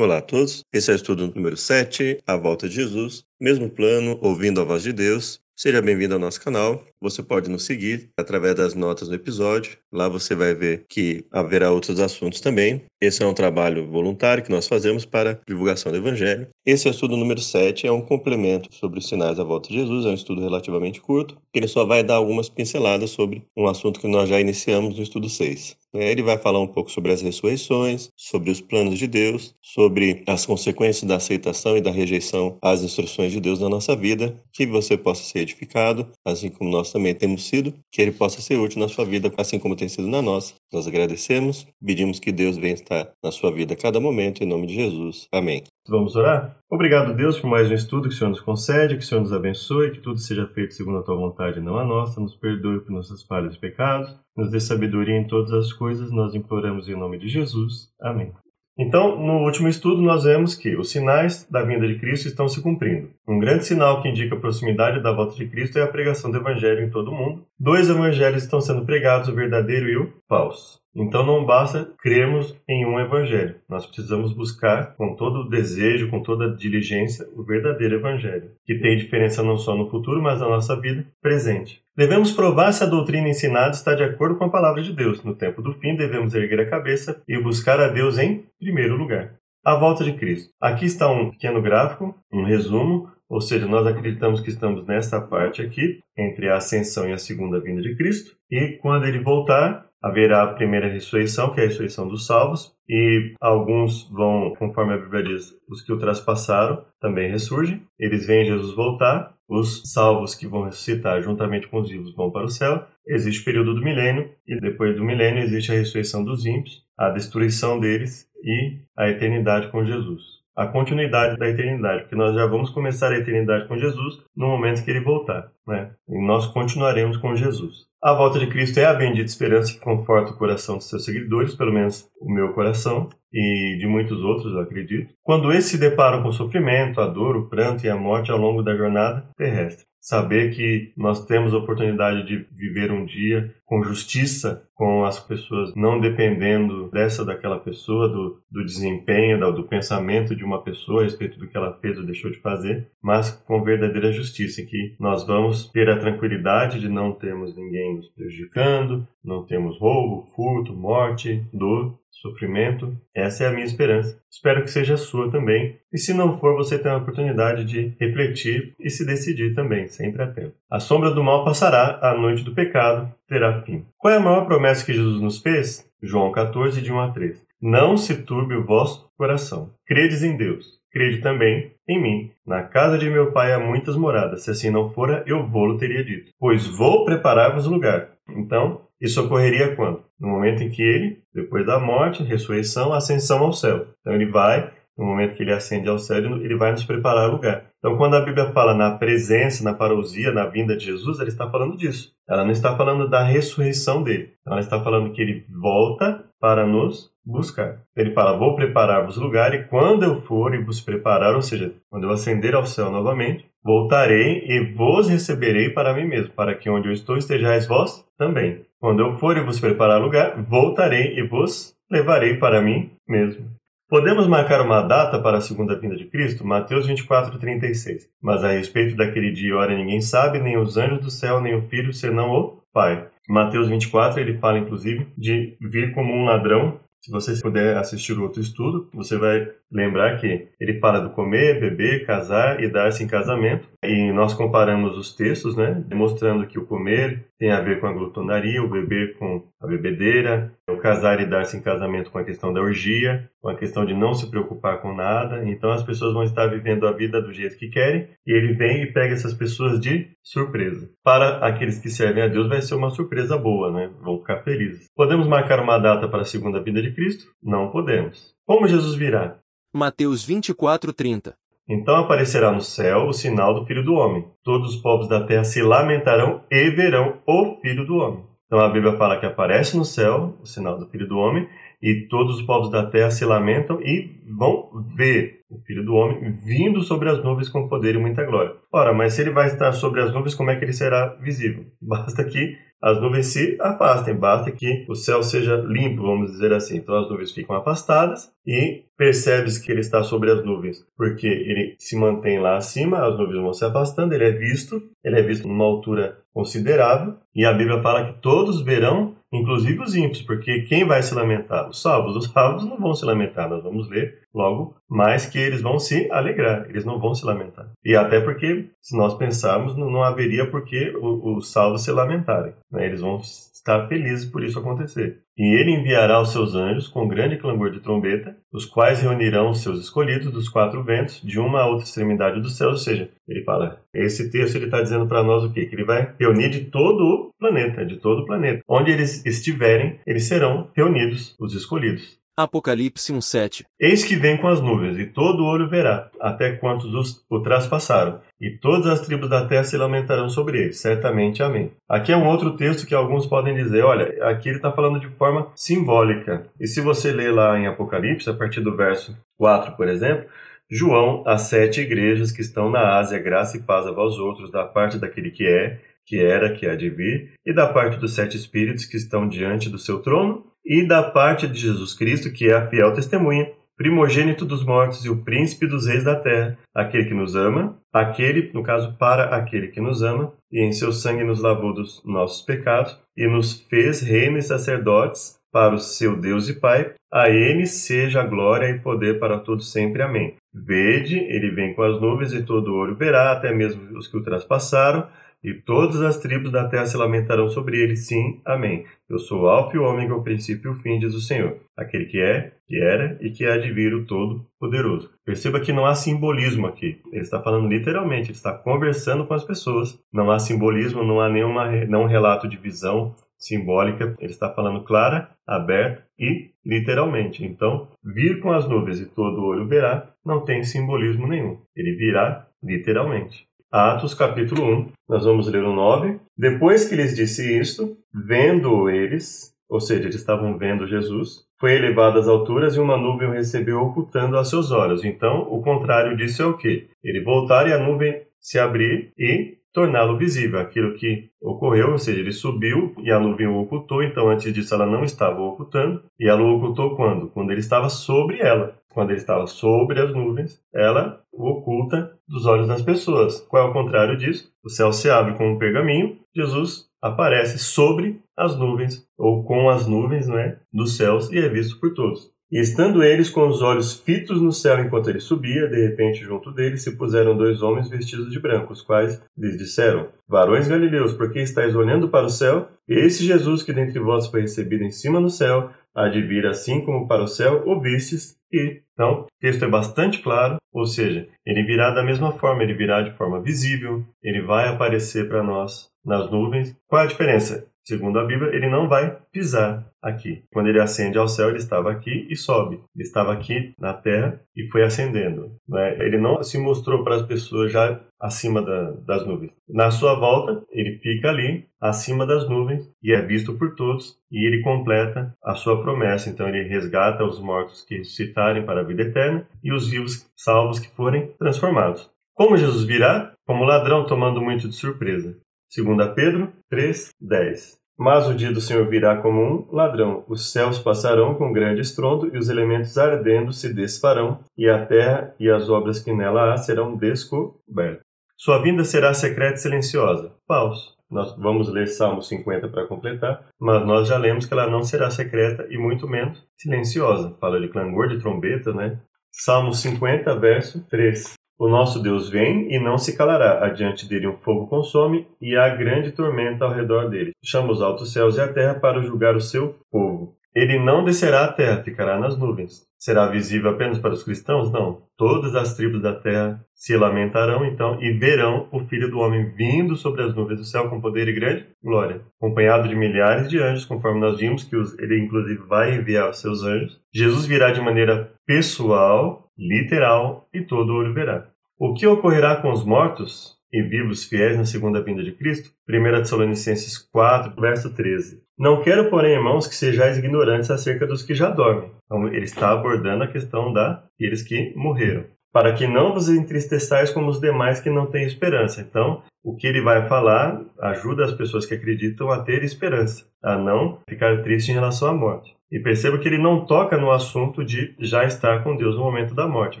Olá a todos, esse é o estudo número 7, A Volta de Jesus, mesmo plano, ouvindo a voz de Deus. Seja bem-vindo ao nosso canal. Você pode nos seguir através das notas do episódio. Lá você vai ver que haverá outros assuntos também. Esse é um trabalho voluntário que nós fazemos para divulgação do Evangelho. Esse é o estudo número 7, é um complemento sobre os sinais da volta de Jesus, é um estudo relativamente curto, ele só vai dar algumas pinceladas sobre um assunto que nós já iniciamos no estudo 6. É, ele vai falar um pouco sobre as ressurreições, sobre os planos de Deus, sobre as consequências da aceitação e da rejeição às instruções de Deus na nossa vida, que você possa ser edificado, assim como nós também temos sido, que ele possa ser útil na sua vida, assim como tem sido na nossa. Nós agradecemos, pedimos que Deus venha estar na sua vida a cada momento, em nome de Jesus. Amém. Vamos orar? Obrigado, Deus, por mais um estudo que o Senhor nos concede, que o Senhor nos abençoe, que tudo seja feito segundo a tua vontade e não a nossa, nos perdoe por nossas falhas e pecados, nos dê sabedoria em todas as coisas, nós imploramos em nome de Jesus. Amém. Então, no último estudo, nós vemos que os sinais da vinda de Cristo estão se cumprindo. Um grande sinal que indica a proximidade da volta de Cristo é a pregação do Evangelho em todo o mundo. Dois evangelhos estão sendo pregados, o verdadeiro e o falso. Então não basta crermos em um evangelho. Nós precisamos buscar com todo o desejo, com toda a diligência, o verdadeiro evangelho, que tem diferença não só no futuro, mas na nossa vida presente. Devemos provar se a doutrina ensinada está de acordo com a palavra de Deus. No tempo do fim, devemos erguer a cabeça e buscar a Deus em primeiro lugar. A volta de Cristo. Aqui está um pequeno gráfico, um resumo, ou seja, nós acreditamos que estamos nessa parte aqui, entre a ascensão e a segunda vinda de Cristo, e quando ele voltar, haverá a primeira ressurreição, que é a ressurreição dos salvos, e alguns vão, conforme a Bíblia diz, os que o traspassaram também ressurgem, eles veem Jesus voltar, os salvos que vão ressuscitar juntamente com os vivos vão para o céu, existe o período do milênio, e depois do milênio existe a ressurreição dos ímpios, a destruição deles e a eternidade com Jesus. A continuidade da eternidade, porque nós já vamos começar a eternidade com Jesus no momento que ele voltar, né? E nós continuaremos com Jesus. A volta de Cristo é a bendita esperança que conforta o coração dos seus seguidores, pelo menos o meu coração e de muitos outros, eu acredito. Quando esses se deparam com o sofrimento, a dor, o pranto e a morte ao longo da jornada terrestre saber que nós temos a oportunidade de viver um dia com justiça, com as pessoas não dependendo dessa daquela pessoa, do, do desempenho, do, pensamento de uma pessoa a respeito do que ela fez ou deixou de fazer, mas com verdadeira justiça, em que nós vamos ter a tranquilidade de não termos ninguém nos prejudicando, não temos roubo, furto, morte, dor, sofrimento. Essa é a minha esperança. Espero que seja a sua também. E se não for, você tem a oportunidade de refletir e se decidir também, sempre a tempo. A sombra do mal passará, a noite do pecado terá fim. Qual é a maior promessa que Jesus nos fez? João 14, de 1 a 3. Não se turbe o vosso coração. Credes em Deus. Crede também em mim. Na casa de meu pai há muitas moradas. Se assim não fora, eu vou-lo teria dito. Pois vou preparar-vos lugar. Então, isso ocorreria quando? No momento em que ele, depois da morte, ressurreição, ascensão ao céu. Então ele vai, no momento que ele ascende ao céu, ele vai nos preparar lugar. Então quando a Bíblia fala na presença, na parousia, na vinda de Jesus, ela está falando disso. Ela não está falando da ressurreição dele. Ela está falando que ele volta para nos buscar. Ele fala: Vou preparar-vos lugar, e quando eu for e vos preparar, ou seja, quando eu ascender ao céu novamente, voltarei e vos receberei para mim mesmo, para que onde eu estou estejais vós também. Quando eu for e vos preparar lugar, voltarei e vos levarei para mim mesmo. Podemos marcar uma data para a segunda vinda de Cristo? Mateus 24, 36. Mas a respeito daquele dia e hora ninguém sabe, nem os anjos do céu, nem o Filho, senão o Pai. Mateus 24, ele fala inclusive de vir como um ladrão se você puder assistir o outro estudo, você vai lembrar que ele fala do comer, beber, casar e dar-se em casamento. E nós comparamos os textos, né, demonstrando que o comer tem a ver com a glutonaria, o beber com a bebedeira, o casar e dar-se em casamento com a questão da orgia, com a questão de não se preocupar com nada. Então as pessoas vão estar vivendo a vida do jeito que querem e ele vem e pega essas pessoas de surpresa. Para aqueles que servem a Deus vai ser uma surpresa boa, né? Vão ficar felizes. Podemos marcar uma data para a segunda vinda de Cristo? Não podemos. Como Jesus virá? Mateus 24, 30. Então aparecerá no céu o sinal do Filho do Homem. Todos os povos da terra se lamentarão e verão o Filho do Homem. Então a Bíblia fala que aparece no céu o sinal do Filho do Homem e todos os povos da terra se lamentam e vão ver o Filho do Homem vindo sobre as nuvens com poder e muita glória. Ora, mas se ele vai estar sobre as nuvens, como é que ele será visível? Basta que as nuvens se afastem, basta que o céu seja limpo, vamos dizer assim. Então as nuvens ficam afastadas e percebes que ele está sobre as nuvens, porque ele se mantém lá acima, as nuvens vão se afastando, ele é visto, ele é visto numa altura considerável, e a Bíblia fala que todos verão inclusive os ímpios, porque quem vai se lamentar? Os salvos. Os salvos não vão se lamentar, nós vamos ler logo mais que eles vão se alegrar, eles não vão se lamentar. E até porque, se nós pensarmos, não, não haveria por que os salvos se lamentarem. Né? Eles vão estar felizes por isso acontecer. E ele enviará os seus anjos com grande clangor de trombeta, os quais reunirão os seus escolhidos dos quatro ventos, de uma a outra extremidade do céu. Ou seja, ele fala, esse texto ele está dizendo para nós o quê? Que ele vai reunir de todo o planeta, de todo o planeta. Onde eles estiverem, eles serão reunidos, os escolhidos. Apocalipse 1:7 Eis que vem com as nuvens, e todo olho verá, até quantos os, o traspassaram, e todas as tribos da terra se lamentarão sobre ele. Certamente, amém. Aqui é um outro texto que alguns podem dizer, olha, aqui ele está falando de forma simbólica. E se você ler lá em Apocalipse, a partir do verso 4, por exemplo, João, as sete igrejas que estão na Ásia, graça e paz a vós outros, da parte daquele que é, que era, que há de vir, e da parte dos sete espíritos que estão diante do seu trono, e da parte de Jesus Cristo, que é a fiel testemunha, primogênito dos mortos e o príncipe dos reis da terra, aquele que nos ama, aquele, no caso, para aquele que nos ama, e em seu sangue nos lavou dos nossos pecados, e nos fez reino e sacerdotes para o seu Deus e Pai, a ele seja a glória e poder para todos sempre. Amém. Vede, ele vem com as nuvens e todo olho verá, até mesmo os que o traspassaram, e todas as tribos da terra se lamentarão sobre ele. Sim, amém. Eu sou o Alfa e o Ômega, o princípio e o fim, diz o Senhor, aquele que é, que era e que há de vir o Todo-Poderoso. Perceba que não há simbolismo aqui. Ele está falando literalmente, ele está conversando com as pessoas. Não há simbolismo, não há nenhuma não relato de visão simbólica. Ele está falando clara, aberta e literalmente. Então, vir com as nuvens e todo olho verá não tem simbolismo nenhum. Ele virá literalmente. Atos capítulo 1, nós vamos ler o 9. Depois que lhes disse isto, vendo eles, ou seja, eles estavam vendo Jesus, foi elevado às alturas e uma nuvem o recebeu ocultando a seus olhos. Então, o contrário disso é o quê? Ele voltar e a nuvem se abrir e torná-lo visível. Aquilo que ocorreu, ou seja, ele subiu e a nuvem o ocultou, então antes disso ela não estava ocultando, e ela o ocultou quando? Quando ele estava sobre ela quando ele estava sobre as nuvens, ela o oculta dos olhos das pessoas. Qual é o contrário disso? O céu se abre com um pergaminho, Jesus aparece sobre as nuvens, ou com as nuvens né, dos céus, e é visto por todos. E estando eles com os olhos fitos no céu enquanto ele subia, de repente junto dele se puseram dois homens vestidos de branco, os quais lhes disseram: Varões galileus, por que estáis olhando para o céu? Esse Jesus que dentre vós foi recebido em cima no céu, há de vir assim como para o céu ouvistes e. Então, o texto é bastante claro, ou seja, ele virá da mesma forma, ele virá de forma visível, ele vai aparecer para nós nas nuvens. Qual é a diferença? Segundo a Bíblia, ele não vai pisar aqui. Quando ele ascende ao céu, ele estava aqui e sobe. Ele estava aqui na terra e foi ascendendo. Né? Ele não se mostrou para as pessoas já acima da, das nuvens. Na sua volta, ele fica ali, acima das nuvens, e é visto por todos, e ele completa a sua promessa. Então, ele resgata os mortos que ressuscitarem para a vida eterna e os vivos salvos que forem transformados. Como Jesus virá? Como ladrão tomando muito de surpresa. 2 Pedro 3, 10. Mas o dia do Senhor virá como um ladrão. Os céus passarão com grande estrondo, e os elementos ardendo se desfarão, e a terra e as obras que nela há serão descobertas. Sua vinda será secreta e silenciosa. Falso. Nós vamos ler Salmo 50 para completar, mas nós já lemos que ela não será secreta e muito menos silenciosa. Fala de clangor de trombeta, né? Salmo 50, verso 3. O nosso Deus vem e não se calará. Adiante dele um fogo consome e há grande tormenta ao redor dele. Chama os altos céus e a terra para julgar o seu povo. Ele não descerá à terra, ficará nas nuvens. Será visível apenas para os cristãos? Não. Todas as tribos da terra se lamentarão então e verão o Filho do Homem vindo sobre as nuvens do céu com poder e grande glória, acompanhado de milhares de anjos, conforme nós vimos que ele inclusive vai enviar os seus anjos. Jesus virá de maneira pessoal, literal e todo olho verá. O que ocorrerá com os mortos e vivos fiéis na segunda vinda de Cristo? 1 Tessalonicenses 4, verso 13. Não quero, porém, irmãos, que sejais ignorantes acerca dos que já dormem. Então, ele está abordando a questão daqueles que morreram. Para que não vos entristeçais como os demais que não têm esperança. Então, o que ele vai falar ajuda as pessoas que acreditam a ter esperança, a não ficar triste em relação à morte. E perceba que ele não toca no assunto de já estar com Deus no momento da morte.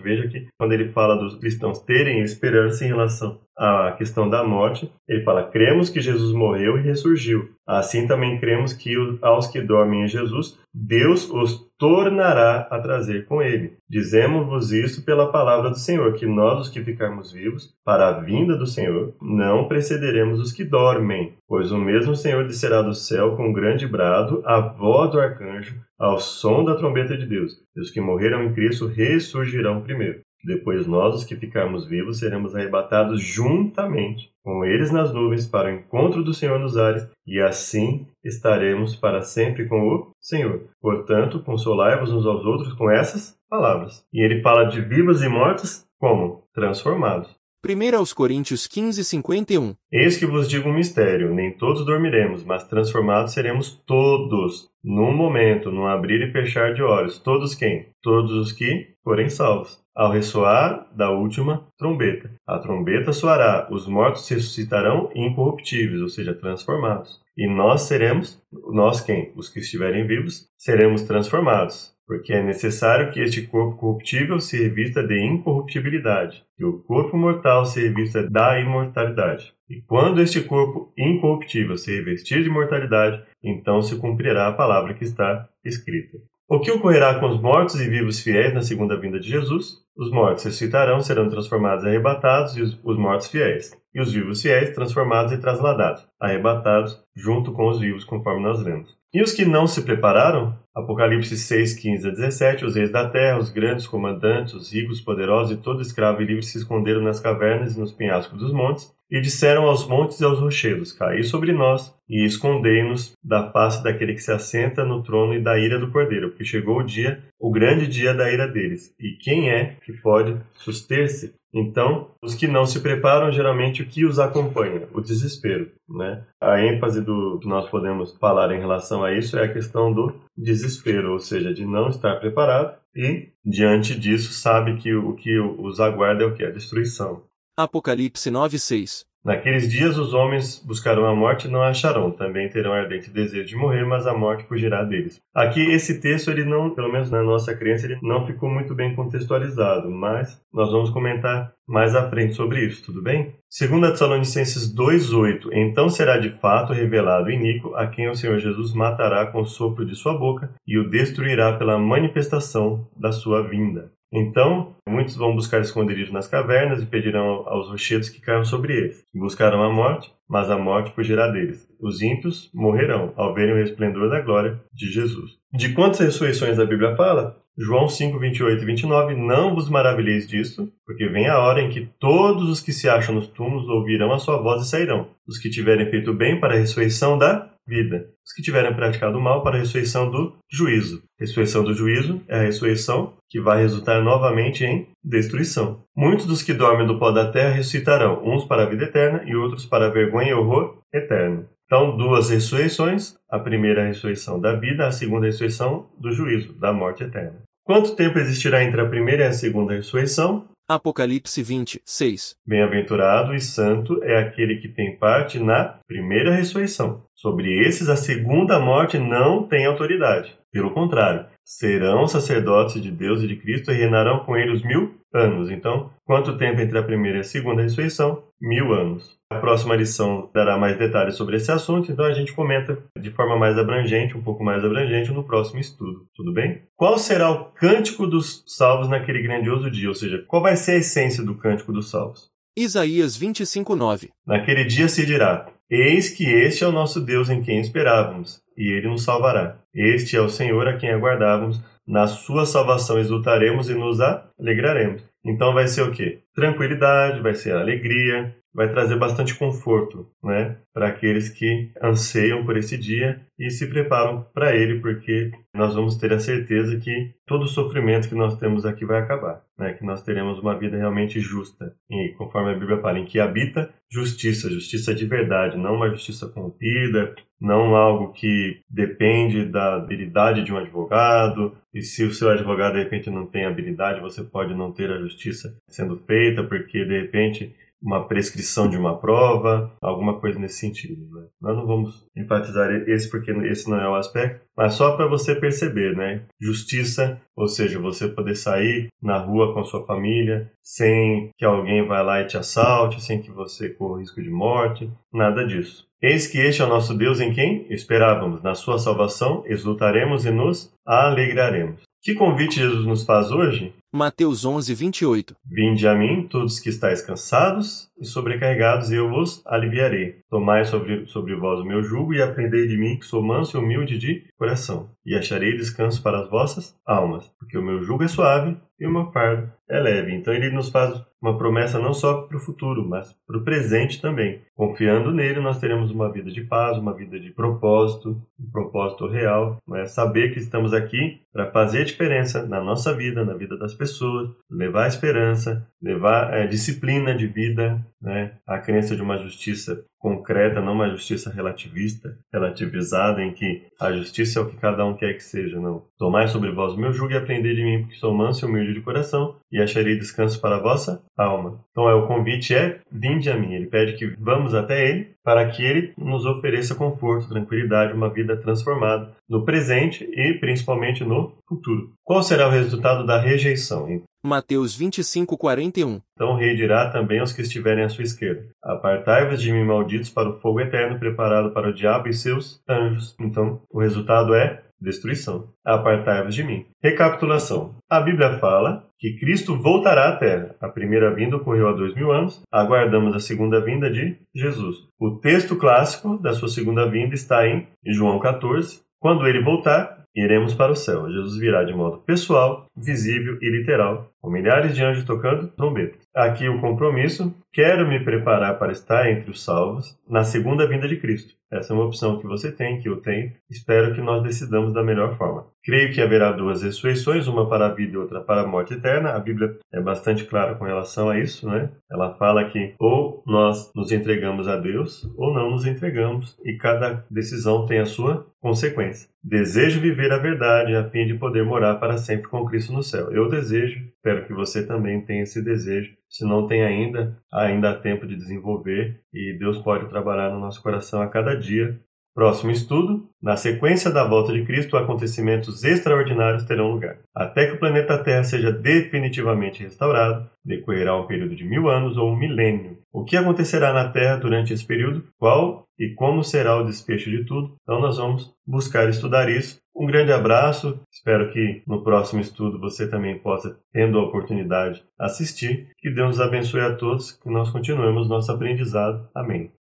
Veja que quando ele fala dos cristãos terem esperança em relação à questão da morte, ele fala: cremos que Jesus morreu e ressurgiu. Assim também cremos que aos que dormem em Jesus, Deus os tornará a trazer com ele. Dizemos-vos isso pela palavra do Senhor, que nós, os que ficarmos vivos, para a vinda do Senhor, não precederemos os que dormem, pois o mesmo Senhor descerá do céu com um grande brado, a voz do arcanjo, ao som da trombeta de Deus. E os que morreram em Cristo ressurgirão primeiro. Depois nós, os que ficarmos vivos, seremos arrebatados juntamente com eles nas nuvens para o encontro do Senhor nos ares, e assim estaremos para sempre com o Senhor. Portanto, consolai-vos uns aos outros com essas palavras. E ele fala de vivos e mortos como? Transformados. 1 aos Coríntios 15, 51 Eis que vos digo um mistério, nem todos dormiremos, mas transformados seremos todos, num momento, num abrir e fechar de olhos. Todos quem? Todos os que forem salvos ao ressoar da última trombeta. A trombeta soará, os mortos ressuscitarão incorruptíveis, ou seja, transformados. E nós seremos, nós quem? Os que estiverem vivos, seremos transformados. Porque é necessário que este corpo corruptível se revista de incorruptibilidade, e o corpo mortal se revista da imortalidade. E quando este corpo incorruptível se revestir de mortalidade, então se cumprirá a palavra que está escrita. O que ocorrerá com os mortos e vivos fiéis na segunda vinda de Jesus? Os mortos ressuscitarão, serão transformados e arrebatados, e os, os mortos fiéis. E os vivos fiéis transformados e trasladados, arrebatados, junto com os vivos, conforme nós lemos. E os que não se prepararam? Apocalipse 6, 15 a 17. Os reis da terra, os grandes comandantes, os ricos, poderosos e todo escravo e livre se esconderam nas cavernas e nos penhascos dos montes, e disseram aos montes e aos rochedos: Caí sobre nós e escondei-nos da face daquele que se assenta no trono e da ira do cordeiro, porque chegou o dia, o grande dia da ira deles. E quem é que pode suster-se? Então, os que não se preparam, geralmente o que os acompanha? O desespero, né? A ênfase do que nós podemos falar em relação a isso é a questão do desespero, ou seja, de não estar preparado e diante disso sabe que o que os aguarda é o que a destruição. Apocalipse 9:6 Naqueles dias os homens buscarão a morte e não a acharão. Também terão ardente desejo de morrer, mas a morte fugirá deles. Aqui esse texto ele não, pelo menos na nossa crença, ele não ficou muito bem contextualizado, mas nós vamos comentar mais à frente sobre isso, tudo bem? Segundo Tessalonicenses 2:8, então será de fato revelado o iníquo a quem o Senhor Jesus matará com o sopro de sua boca e o destruirá pela manifestação da sua vinda. Então, muitos vão buscar esconderijo nas cavernas e pedirão aos rochedos que caiam sobre eles. Buscarão a morte, mas a morte fugirá deles. Os ímpios morrerão ao verem o resplendor da glória de Jesus. De quantas ressurreições a Bíblia fala? João 5, 28 e 29, não vos maravilheis disto, porque vem a hora em que todos os que se acham nos túmulos ouvirão a sua voz e sairão. Os que tiverem feito bem para a ressurreição da vida. Os que tiverem praticado mal para a ressurreição do juízo. Ressurreição do juízo é a ressurreição que vai resultar novamente em destruição. Muitos dos que dormem do pó da terra ressuscitarão, uns para a vida eterna e outros para a vergonha e horror eterno. Então, duas ressurreições: a primeira ressurreição da vida, a segunda ressurreição do juízo, da morte eterna. Quanto tempo existirá entre a primeira e a segunda ressurreição? Apocalipse 20, 6. Bem-aventurado e santo é aquele que tem parte na primeira ressurreição. Sobre esses, a segunda morte não tem autoridade. Pelo contrário, serão sacerdotes de Deus e de Cristo e reinarão com ele os mil anos. Então, quanto tempo entre a primeira e a segunda ressurreição? Mil anos. A próxima lição dará mais detalhes sobre esse assunto, então a gente comenta de forma mais abrangente, um pouco mais abrangente, no próximo estudo. Tudo bem? Qual será o cântico dos salvos naquele grandioso dia? Ou seja, qual vai ser a essência do cântico dos salvos? Isaías 25, 9. Naquele dia se dirá: Eis que este é o nosso Deus em quem esperávamos, e ele nos salvará. Este é o Senhor a quem aguardávamos. Na sua salvação exultaremos e nos alegraremos. Então vai ser o quê? Tranquilidade, vai ser alegria, vai trazer bastante conforto, né, para aqueles que anseiam por esse dia e se preparam para ele, porque nós vamos ter a certeza que todo o sofrimento que nós temos aqui vai acabar, né, que nós teremos uma vida realmente justa, e conforme a Bíblia fala, em que habita justiça, justiça de verdade, não uma justiça corrompida, não algo que depende da habilidade de um advogado, e se o seu advogado de repente não tem habilidade, você pode não ter a justiça sendo feita, porque de repente uma prescrição de uma prova, alguma coisa nesse sentido. Né? Nós não vamos enfatizar esse porque esse não é o aspecto, mas só para você perceber, né? Justiça, ou seja, você poder sair na rua com a sua família sem que alguém vá lá e te assalte, sem que você corra risco de morte, nada disso. Eis que este é o nosso Deus em quem esperávamos, na sua salvação exultaremos e nos alegraremos. Que convite Jesus nos faz hoje? Mateus 11, 28. Vinde a mim, todos que estáis cansados e sobrecarregados, e eu vos aliviarei. Tomai sobre, sobre vós o meu jugo e aprendei de mim, que sou manso e humilde de coração, e acharei descanso para as vossas almas, porque o meu jugo é suave e o meu fardo é leve. Então ele nos faz uma promessa não só para o futuro, mas para o presente também. Confiando nele, nós teremos uma vida de paz, uma vida de propósito, um propósito real. É? Saber que estamos aqui para fazer a diferença na nossa vida, na vida das pessoas, levar esperança, levar é, disciplina de vida, né? a crença de uma justiça concreta, não uma justiça relativista, relativizada, em que a justiça é o que cada um quer que seja, não. Tomai sobre vós o meu jugo e aprendei de mim, porque sou manso e humilde de coração, e acharei descanso para a vossa alma. Então é o convite é vinde a mim. Ele pede que vamos até ele para que ele nos ofereça conforto, tranquilidade, uma vida transformada no presente e principalmente no futuro. Qual será o resultado da rejeição? Mateus 25, 41. Então rei dirá também aos que estiverem à sua esquerda: Apartai-vos de mim, malditos, para o fogo eterno preparado para o diabo e seus anjos. Então o resultado é destruição. Apartai-vos de mim. Recapitulação. A Bíblia fala que Cristo voltará à Terra. A primeira vinda ocorreu há dois mil anos. Aguardamos a segunda vinda de Jesus. O texto clássico da sua segunda vinda está em João 14. Quando ele voltar, iremos para o céu. Jesus virá de modo pessoal, visível e literal, com milhares de anjos tocando trombetas. Aqui o compromisso: quero me preparar para estar entre os salvos na segunda vinda de Cristo. Essa é uma opção que você tem, que eu tenho. Espero que nós decidamos da melhor forma. Creio que haverá duas ressurreições, uma para a vida e outra para a morte eterna. A Bíblia é bastante clara com relação a isso, né? Ela fala que ou nós nos entregamos a Deus ou não nos entregamos, e cada decisão tem a sua consequência. Desejo viver a verdade a fim de poder morar para sempre com Cristo no céu. Eu desejo, espero que você também tenha esse desejo. Se não tem ainda, ainda há tempo de desenvolver e Deus pode trabalhar no nosso coração a cada dia. Próximo estudo: na sequência da volta de Cristo, acontecimentos extraordinários terão lugar. Até que o planeta Terra seja definitivamente restaurado, decorrerá um período de mil anos ou um milênio. O que acontecerá na Terra durante esse período? Qual e como será o desfecho de tudo? Então, nós vamos buscar estudar isso. Um grande abraço, espero que no próximo estudo você também possa, tendo a oportunidade, assistir. Que Deus nos abençoe a todos, que nós continuemos nosso aprendizado. Amém.